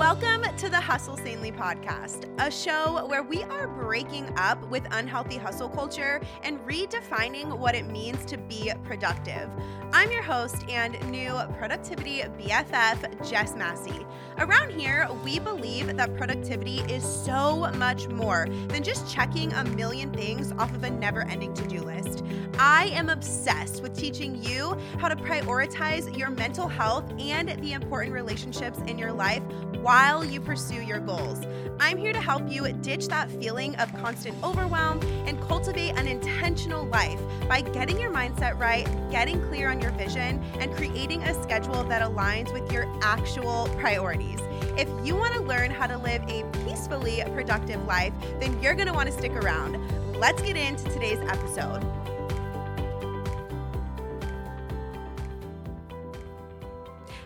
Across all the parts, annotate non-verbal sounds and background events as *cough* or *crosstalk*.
Welcome to the Hustle Sanely podcast, a show where we are breaking up with unhealthy hustle culture and redefining what it means to be productive. I'm your host and new productivity BFF, Jess Massey. Around here, we believe that productivity is so much more than just checking a million things off of a never ending to do list. I am obsessed with teaching you how to prioritize your mental health and the important relationships in your life while you pursue your goals. I'm here to help you ditch that feeling of constant overwhelm and cultivate an intentional life by getting your mindset right, getting clear on your vision, and creating a schedule that aligns with your actual priorities. If you want to learn how to live a peacefully productive life, then you're going to want to stick around. Let's get into today's episode.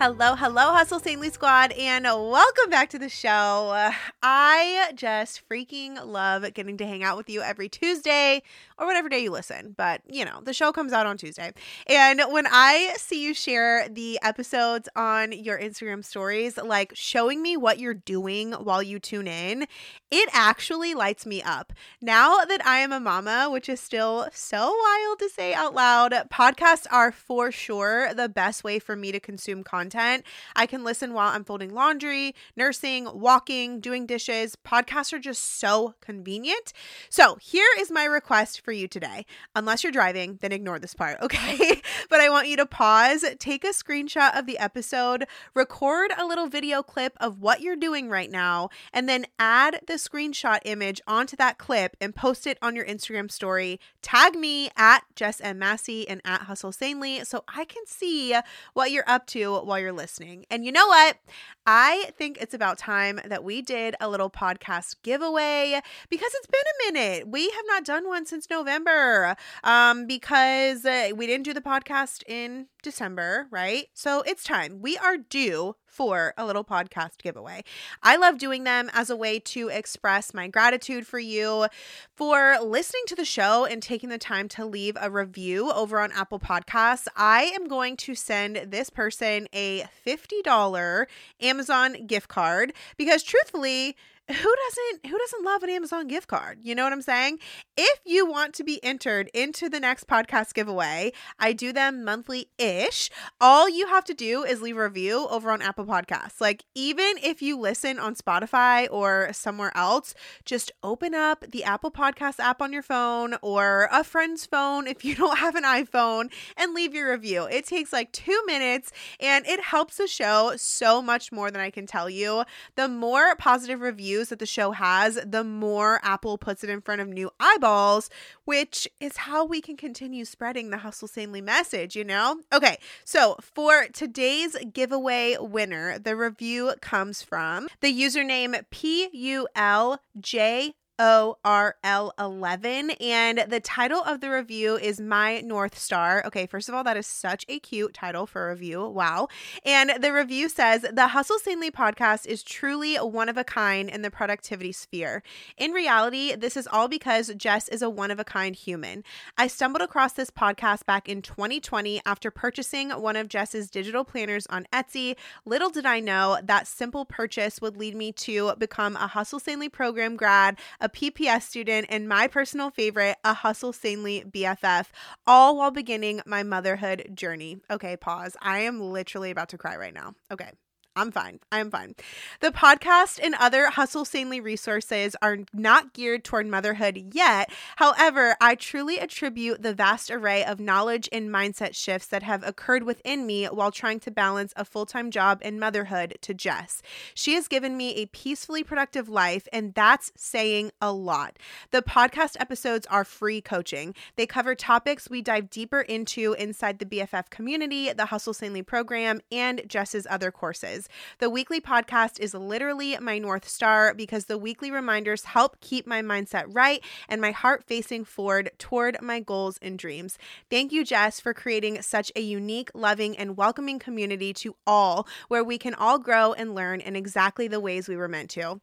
Hello, hello, Hustle Sanely Squad, and welcome back to the show. I just freaking love getting to hang out with you every Tuesday or whatever day you listen, but you know, the show comes out on Tuesday. And when I see you share the episodes on your Instagram stories, like showing me what you're doing while you tune in, it actually lights me up. Now that I am a mama, which is still so wild to say out loud, podcasts are for sure the best way for me to consume content. I can listen while I'm folding laundry, nursing, walking, doing dishes. Podcasts are just so convenient. So, here is my request for you today. Unless you're driving, then ignore this part, *laughs* okay? but I want you to pause, take a screenshot of the episode, record a little video clip of what you're doing right now, and then add the screenshot image onto that clip and post it on your Instagram story. Tag me at Jess M. Massey and at Hustle Sanely so I can see what you're up to while you're listening. And you know what? I think it's about time that we did a little podcast giveaway because it's been a minute. We have not done one since November um, because uh, we didn't do the podcast in December, right? So it's time. We are due for a little podcast giveaway. I love doing them as a way to express my gratitude for you for listening to the show and taking the time to leave a review over on Apple Podcasts. I am going to send this person a $50 Amazon gift card because truthfully, who doesn't who doesn't love an Amazon gift card? You know what I'm saying? If you want to be entered into the next podcast giveaway, I do them monthly-ish. All you have to do is leave a review over on Apple Podcasts. Like even if you listen on Spotify or somewhere else, just open up the Apple Podcast app on your phone or a friend's phone if you *laughs* don't have an iPhone and leave your review. It takes like 2 minutes and it helps the show so much more than I can tell you. The more positive reviews reviews that the show has, the more Apple puts it in front of new eyeballs, which is how we can continue spreading the Hustle Sanely message, you know? Okay, so for today's giveaway winner, the review comes from the username P U L J ORL11. And the title of the review is My North Star. Okay, first of all, that is such a cute title for a review. Wow. And the review says The Hustle Sanely podcast is truly one of a kind in the productivity sphere. In reality, this is all because Jess is a one of a kind human. I stumbled across this podcast back in 2020 after purchasing one of Jess's digital planners on Etsy. Little did I know that simple purchase would lead me to become a Hustle Sanely program grad, PPS student, and my personal favorite, a Hustle Sanely BFF, all while beginning my motherhood journey. Okay, pause. I am literally about to cry right now. Okay. I'm fine. I'm fine. The podcast and other Hustle Sanely resources are not geared toward motherhood yet. However, I truly attribute the vast array of knowledge and mindset shifts that have occurred within me while trying to balance a full time job and motherhood to Jess. She has given me a peacefully productive life, and that's saying a lot. The podcast episodes are free coaching. They cover topics we dive deeper into inside the BFF community, the Hustle Sanely program, and Jess's other courses. The weekly podcast is literally my North Star because the weekly reminders help keep my mindset right and my heart facing forward toward my goals and dreams. Thank you, Jess, for creating such a unique, loving, and welcoming community to all where we can all grow and learn in exactly the ways we were meant to.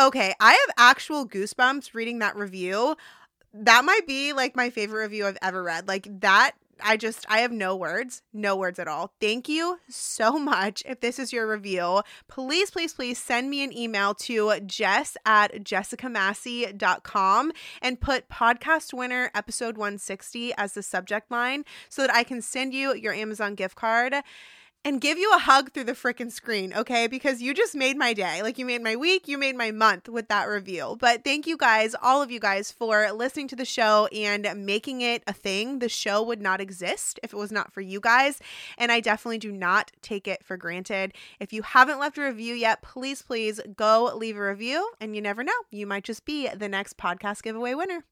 Okay, I have actual goosebumps reading that review that might be like my favorite review I've ever read. Like that I just, I have no words, no words at all. Thank you so *laughs* much. If this is your review, please, please, please send me an email to jess at jessicamassey.com and put podcast winner episode 160 as the subject line so that I can send you your Amazon gift card and give you a hug through the freaking screen, okay? Because you just made my day. Like you made my week, you made my month with that review. But thank you guys, all of you guys, for listening to the show and making it a thing. The show would not exist if it was not for you guys. And I definitely do not take it for granted. If you haven't left a review yet, please, please go leave a review. And you never know, you might just be the next podcast giveaway winner.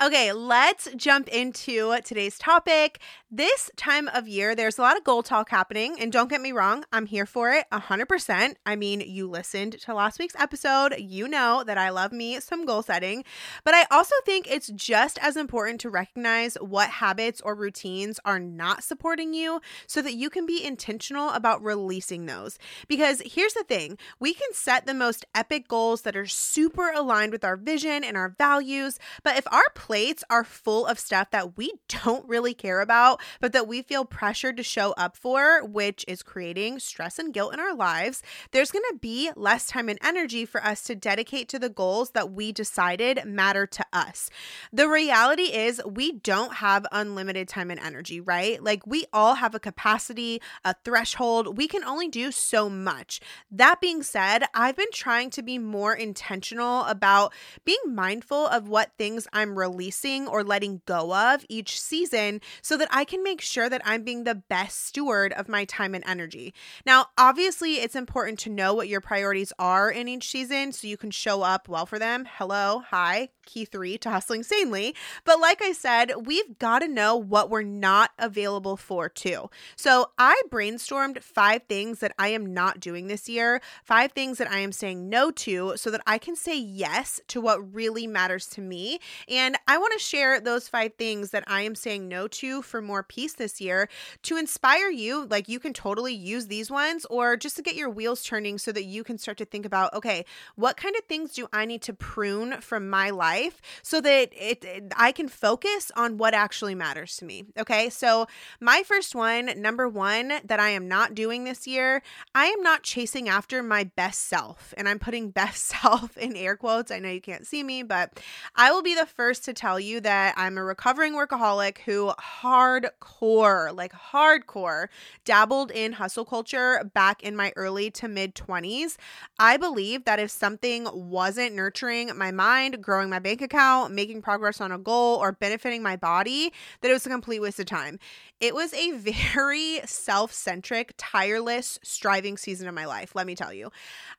Okay, let's jump into today's topic. This time of year, there's a lot of goal talk happening, and don't get me wrong, I'm here for it 100%. I mean, you listened to last week's episode, you know that I love me some goal setting, but I also think it's just as important to recognize what habits or routines are not supporting you so that you can be intentional about releasing those. Because here's the thing we can set the most epic goals that are super aligned with our vision and our values, but if our plates are full of stuff that we don't really care about, but that we feel pressured to show up for, which is creating stress and guilt in our lives, there's going to be less time and energy for us to dedicate to the goals that we decided matter to us. The reality is, we don't have unlimited time and energy, right? Like, we all have a capacity, a threshold. We can only do so much. That being said, I've been trying to be more intentional about being mindful of what things I'm releasing or letting go of each season so that I can make sure that I'm being the best steward of my time and energy. Now, obviously, it's important to know what your priorities are in each season so you can show up well for them. Hello, hi, key three to hustling sanely. But like I said, we've got to know what we're not available for too. So I brainstormed five things that I am not doing this year, five things that I am saying no to so that I can say yes to what really matters to me. And I want to share those five things that I am saying no to for more peace this year to inspire you. Like you can totally use these ones or just to get your wheels turning so that you can start to think about okay, what kind of things do I need to prune from my life? so that it, it I can focus on what actually matters to me. Okay? So, my first one, number 1 that I am not doing this year, I am not chasing after my best self. And I'm putting *laughs* best self in air quotes. I know you can't see me, but I will be the first to tell you that I'm a recovering workaholic who hardcore, like hardcore, dabbled in hustle culture back in my early to mid 20s. I believe that if something wasn't nurturing my mind, growing my bank account, making progress on a goal, or benefiting my body, that it was a complete waste of time. It was a very *laughs* self centric, tireless, striving season of my life, let me tell you.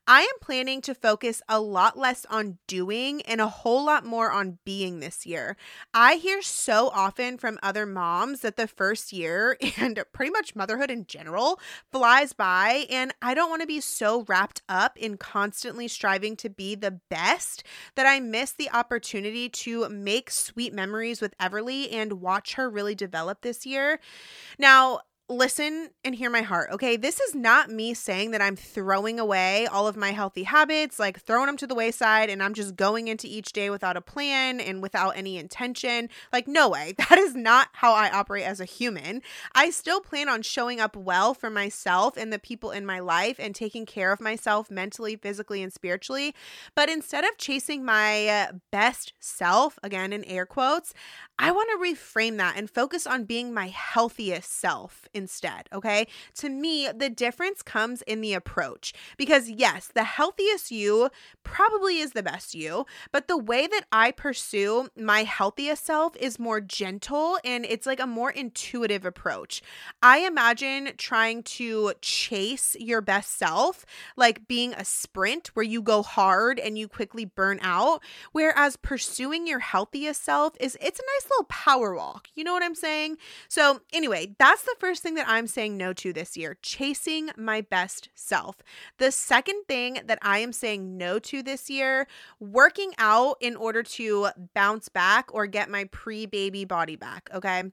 I am planning to focus a lot less on doing and a whole lot more on being this year. I hear so often from other moms that the first year *laughs* and pretty much motherhood in general flies by, and I don't want to be so wrapped up in constantly striving to be the best that I miss the opportunity to make sweet memories with Everly and watch her really develop this year. Now, listen and hear my heart. Okay. This is not me saying that I'm throwing away all of my healthy habits, like throwing them to the wayside and I'm just going into each day without a plan and without any intention. Like, no way. *laughs* That is not how I operate as a human. I still plan on showing up well for myself and the people in my life and taking care of myself mentally, physically, and spiritually. But instead of chasing my uh, best self, again in air quotes, I want to reframe that and focus on being my healthiest self instead. Okay. To me, the difference comes in the approach because, yes, the healthiest you probably is the best you, but the way that I pursue my healthiest self is more gentle and it's like a more intuitive approach. I imagine trying to chase your best self like being a sprint where you go hard and you quickly burn out, whereas pursuing your healthiest self is it's a nice little power walk. You know what I'm saying? So, anyway, that's the first thing thing that I'm saying no to this year chasing my best self. The second thing that I am saying no to this year working out in order to bounce back or get my pre baby body back. Okay.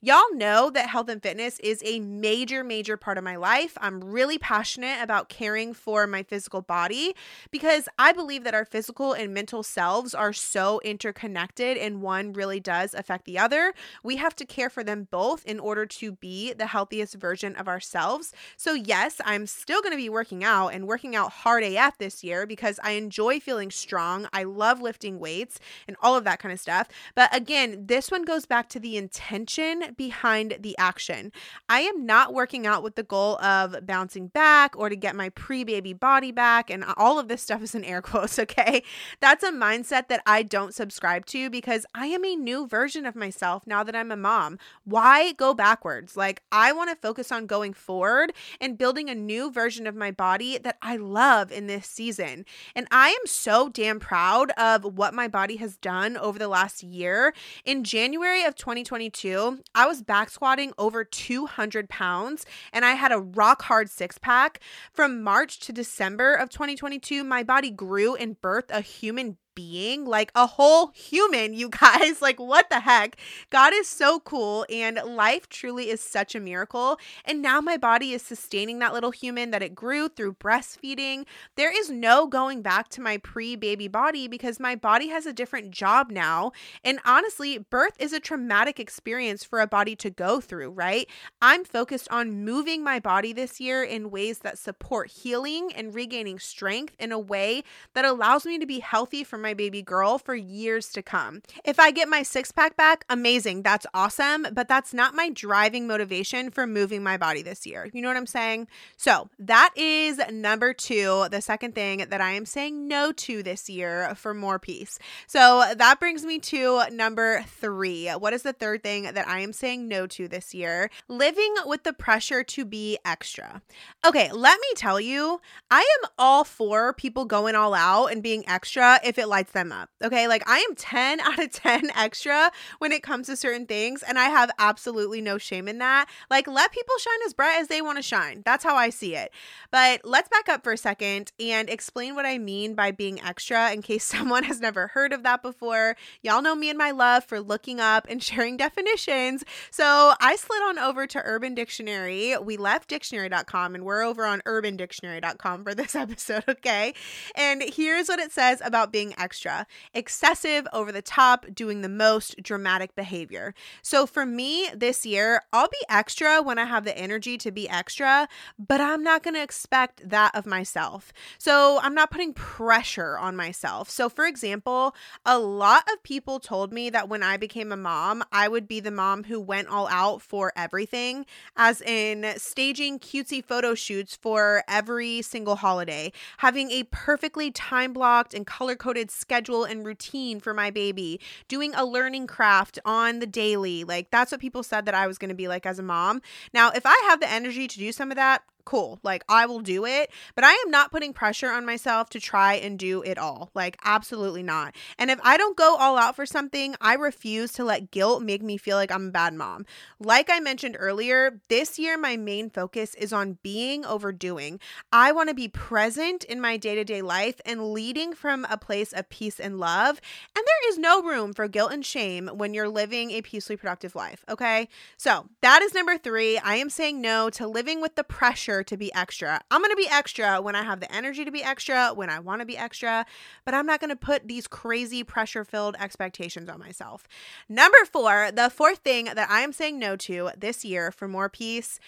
Y'all know that health and fitness is a major, major part of my life. I'm really passionate about caring for my physical body because I believe that our physical and mental selves are so interconnected and one really does affect the other. We have to care for them both in order to be the healthiest version of ourselves. So, yes, I'm still going to be working out and working out hard AF this year because I enjoy feeling strong. I love lifting weights and all of that kind of stuff. But again, this one goes back to the intention behind the action. I am not working out with the goal of bouncing back or to get my pre baby body back. And all of this stuff is in air *laughs* quotes, okay? That's a mindset that I don't subscribe to because I am a new version of myself now that I'm a mom. Why go backwards? Like, I want to focus on going forward and building a new version of my body that I love in this season. And I am so damn proud of what my body has done over the last year. In January of 2022, I was back squatting over 200 pounds and I had a rock hard six pack. From March to December of 2022, my body grew and birthed a human being, like a whole human, you *laughs* guys. Like, what the heck? God is so cool, and life truly is such a miracle. And now my body is sustaining that little human that it grew through breastfeeding. There is no going back to my pre baby body because my body has a different job now. And honestly, birth is a traumatic experience for a body to go through, right? I'm focused on moving my body this year in ways that support healing and regaining strength in a way that allows me to be healthy for my baby girl for years to come. If I get my six pack back, amazing. That's awesome. But that's not my driving motivation for moving my body this year. You know what I'm saying? So that is number two, the second thing that I am saying no to this year for more peace. So that brings me to number three. What is the third thing that I am saying no to this year? Living with the pressure to be extra. Okay, let me tell you, I am all for people going all out and being extra if it lights them up. Okay. Like I am 10 *laughs* out of 10 extra when it comes to certain things. And I have absolutely no shame in that. Like let people shine as bright as they want to shine. That's how I see it. But let's back up for a second and explain what I mean by being extra in case *laughs* someone has never heard of that before. Y'all know me and my love for looking up and sharing *laughs* definitions. So I slid on over to Urban Dictionary. We left dictionary.com and we're over on urbandictionary.com for this episode. Okay. And here's what it says about being extra extra, excessive, over the top, doing the most dramatic behavior. So for me this year, I'll be extra when I have the energy to be extra, but I'm not going to expect that of myself. So I'm not putting pressure on myself. So for example, a lot of people told me that when I became a mom, I would be the mom who went all out for everything, as in staging cutesy photo shoots for every single holiday, having a perfectly time blocked and color coded schedule and routine for my baby, doing a learning craft on the daily. Like that's what people said that I was going to be like as a mom. Now, if I have the energy to do some of that, cool. Like I will do it, but I am not putting pressure on myself to try and do it all. Like absolutely not. And if I don't go all out for something, I refuse to let guilt make me feel like I'm a bad mom. Like I mentioned earlier, this year my main focus is on being overdoing. I want to be present in my day-to-day life and leading from a place of peace and love. And there is no room for guilt and shame when you're living a peacefully productive life, okay? So, that is number 3. I am saying no to living with the pressure pressure to be extra. I'm going to be extra when I have the energy to be extra, when I want to be extra, but I'm not going to put these crazy pressure filled expectations on myself. Number four, the fourth thing that I am saying no to this year for more peace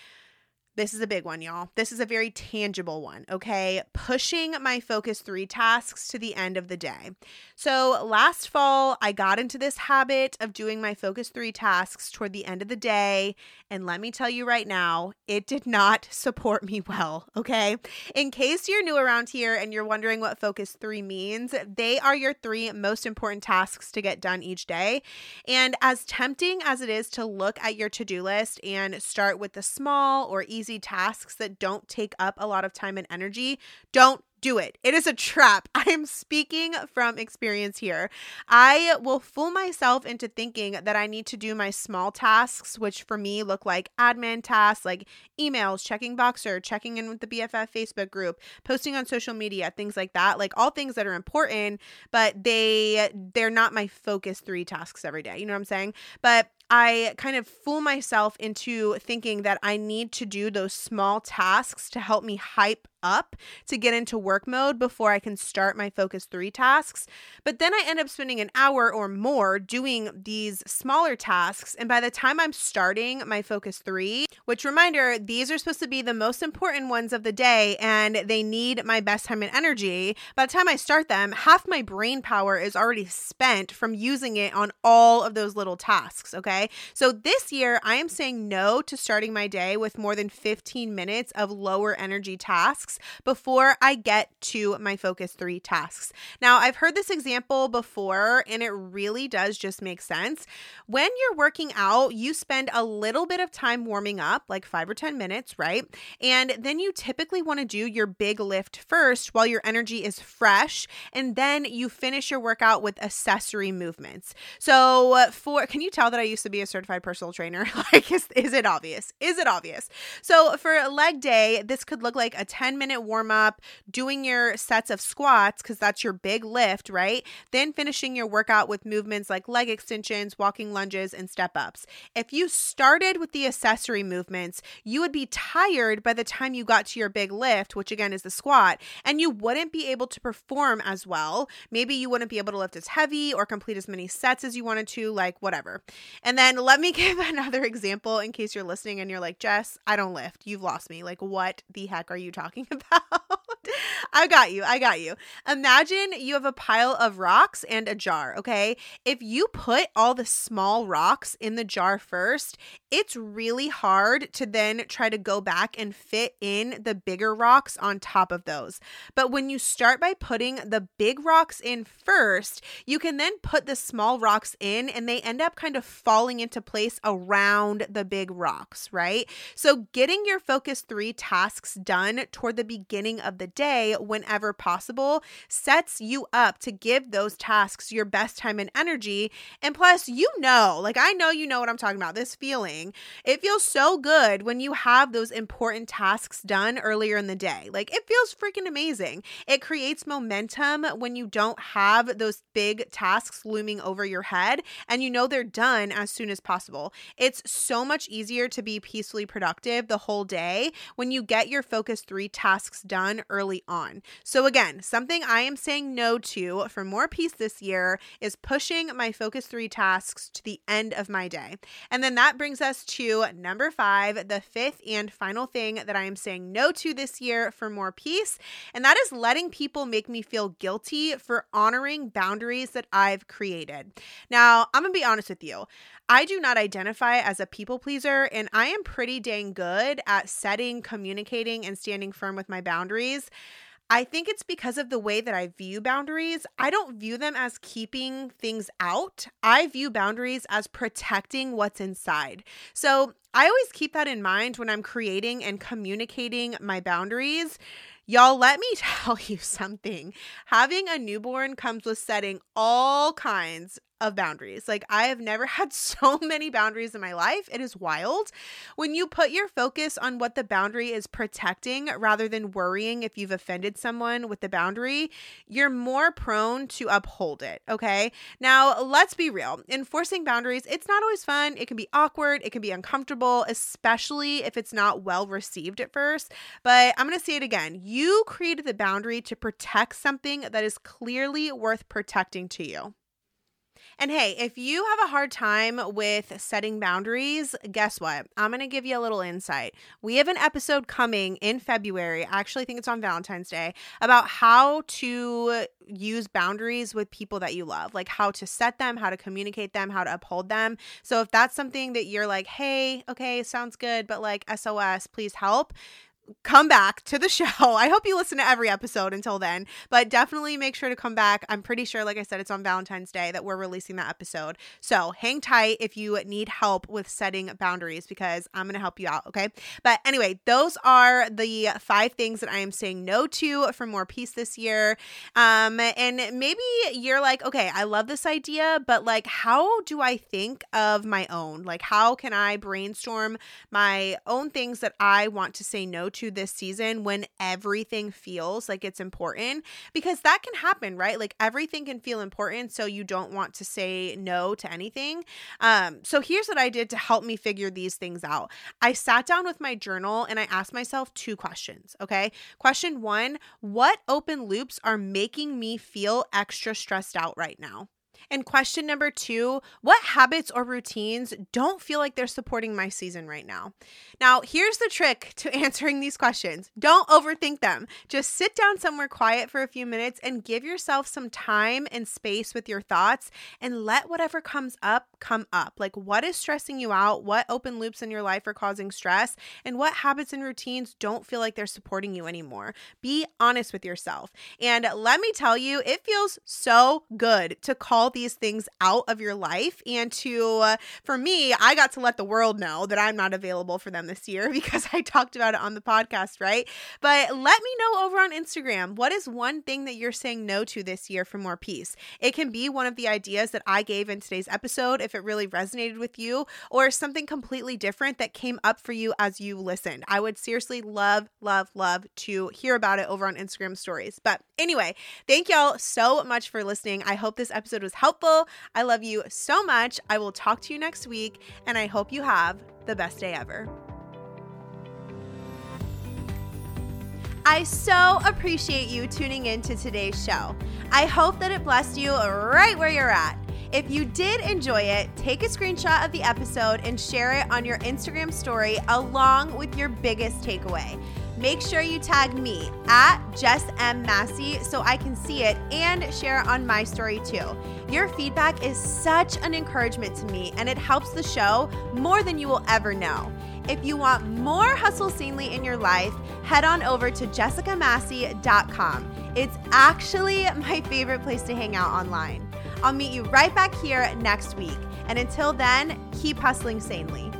this is a big one, y'all. This is a very tangible one, okay? Pushing my focus three tasks to the end of the day. So, last fall, I got into this habit of doing my focus three tasks toward the end of the day. And let me tell you right now, it did not *laughs* support me well, okay? In case you're new around here and you're wondering what focus three means, they are your three most important tasks to get done each day. And as tempting as it is to look at your to do list and start with the small or easy tasks that don't take up a lot of time and energy, don't do it. It is a trap. *laughs* I am speaking from experience here. I will fool myself into thinking that I need to do my small tasks, which for me look like admin tasks like emails, checking Voxer, checking in with the BFF Facebook group, posting on social media, things like that. Like all things that are important, but they they're not my focus 3 tasks every day. You know what I'm saying? But I kind of fool myself into thinking that I need to do those small tasks to help me hype up to get into work mode before I can start my focus three tasks. But then I end up spending an hour or more doing these smaller tasks. And by the time I'm starting my focus three, which reminder, these are supposed to be the most important ones of the day and they need my best time and energy. By the time I start them, half my brain power is already spent from using it on all of those little tasks. Okay. So this year, I am saying no to starting my day with more than 15 minutes of lower energy tasks tasks before I get to my focus three tasks. Now, I've heard this example before and it really does just make sense. When you're working out, you spend a little bit of time warming up, like five or 10 minutes, right? And then you typically want to do your big lift first while your energy is fresh. And then you finish your workout with accessory movements. So, uh, for can you tell that I used to be a certified personal trainer? *laughs* like, is, is it obvious? Is it obvious? So, for leg day, this could look like a 10 minute warm up, doing your sets of squats, because that's your big lift, right? Then finishing your workout with movements like leg extensions, walking lunges, and step ups. If you started with the accessory movements, you would be tired by the time you got to your big lift, which again is the squat, and you wouldn't be able to perform as well. Maybe you wouldn't be able to lift as heavy or complete as many sets as you wanted to, like whatever. And then let me *laughs* give another example in case you're listening and you're like, Jess, I don't lift. You've lost me. Like, what the heck are you talking *laughs* about. I got you. I got you. Imagine you have a pile of rocks and a jar, okay? If you put all the small rocks in the jar first, it's really hard to then try to go back and fit in the bigger rocks on top of those. But when you start by putting the big rocks in first, you can then put the small rocks in and they end up kind of falling into place around the big rocks, right? So getting your focus 3 tasks done toward the beginning of the day whenever possible sets you up to give those tasks your best time and energy. And plus, you know, like I know you know what I'm talking about, this feeling. It feels so good when you have those important tasks done earlier in the day. Like it feels freaking amazing. It creates momentum when you don't have those big tasks looming over your head and you know they're done as soon as possible. It's so much easier to be peacefully productive the whole day when you get your focus three tasks done early on. So, again, something I am saying no to for more peace this year is pushing my focus three tasks to the end of my day. And then that brings us to number five, the fifth and final thing that I am saying no to this year for more peace. And that is letting people make me feel guilty for honoring boundaries that I've created. Now, I'm going to be honest with you. I do not identify as a people pleaser, and I am pretty dang good at setting, communicating, and standing firm with my boundaries. I think it's because of the way that I view boundaries. I don't view them as keeping things out. I view boundaries as protecting what's inside. So I always keep that in mind when I'm creating and communicating my boundaries. Y'all, let me *laughs* tell you something. Having a newborn comes with setting all kinds of boundaries. Like, I have never *laughs* had so many boundaries in my life. It is wild. When you put your focus on what the boundary is protecting rather than worrying if you've offended someone with the boundary, you're more prone to uphold it. Okay. Now, let's be real. Enforcing boundaries, it's not always fun. It can be awkward. It can be uncomfortable, especially if it's not well received at first. But I'm going to say it again. You created the boundary to protect something that is clearly worth protecting to you. And hey, if you have a hard time with setting boundaries, guess what? I'm going to give you a little insight. We have an episode coming in February. I actually think it's on Valentine's Day about how to use boundaries with people that you love, like how to set them, how to communicate them, how to uphold them. So if that's something that you're like, hey, okay, sounds good, but like SOS, please help come back to the *laughs* show. I hope you listen to every episode until then, but definitely make sure to come back. I'm pretty sure, like I said, it's on Valentine's Day that we're releasing that episode. So hang tight if you need help with setting boundaries because I'm going to help you out. Okay. But anyway, those are the five things that I am saying no to for more peace this year. Um, and maybe you're like, okay, I love this idea, but like, how do I think of my own? Like, how can I brainstorm my own things that I want to say no to this season when everything feels like it's important? Because that can happen, right? Like, everything can feel important. So you don't want to say no to anything. Um, so here's what I did to help me figure these things out. I sat down with my journal and I asked myself two questions. Okay. Question one What open loops are making me feel extra stressed out right now? And question number two what habits or routines don't feel like they're supporting my season right now? Now, here's the trick to *laughs* answering these questions don't overthink them. Just sit down somewhere quiet for a few minutes and give yourself some time and space with your thoughts and let whatever comes up come up. Like, what is stressing you out? What open loops in your life are causing stress? And what habits and routines don't feel like they're supporting you anymore? Be honest with yourself. And let me tell you, it feels so good to call these things out of your life. And to, uh, for me, I got to let the world know that I'm not available for them this year *laughs* because I talked about it on the podcast, right? But let me know over on Instagram what is one thing that you're saying no to this year for more peace? It can be one of the ideas that I gave in today's episode if it really resonated with you, or something completely different that came up for you as you listened. I would seriously love, love, love to hear about it over on Instagram stories. But anyway, thank y'all so much for listening. I hope this episode was helpful. I love you so much. I will talk to you next week, and I hope you have the best day ever. I so appreciate you tuning in to today's show. I hope that it blessed you right where you're at. If you did enjoy it, take a screenshot of the episode and share it on your Instagram story along with your biggest takeaway. Make sure you tag me at Jess M. Massey so I can see it and share it on my story too. Your feedback is such an encouragement to me and it helps the show more than you will ever know. If you want more Hustle Sanely in your life, head on over to jessicamassey.com. It's actually *laughs* my favorite place to hang out online. I'll meet you right back here next week. And until then, keep hustling sanely.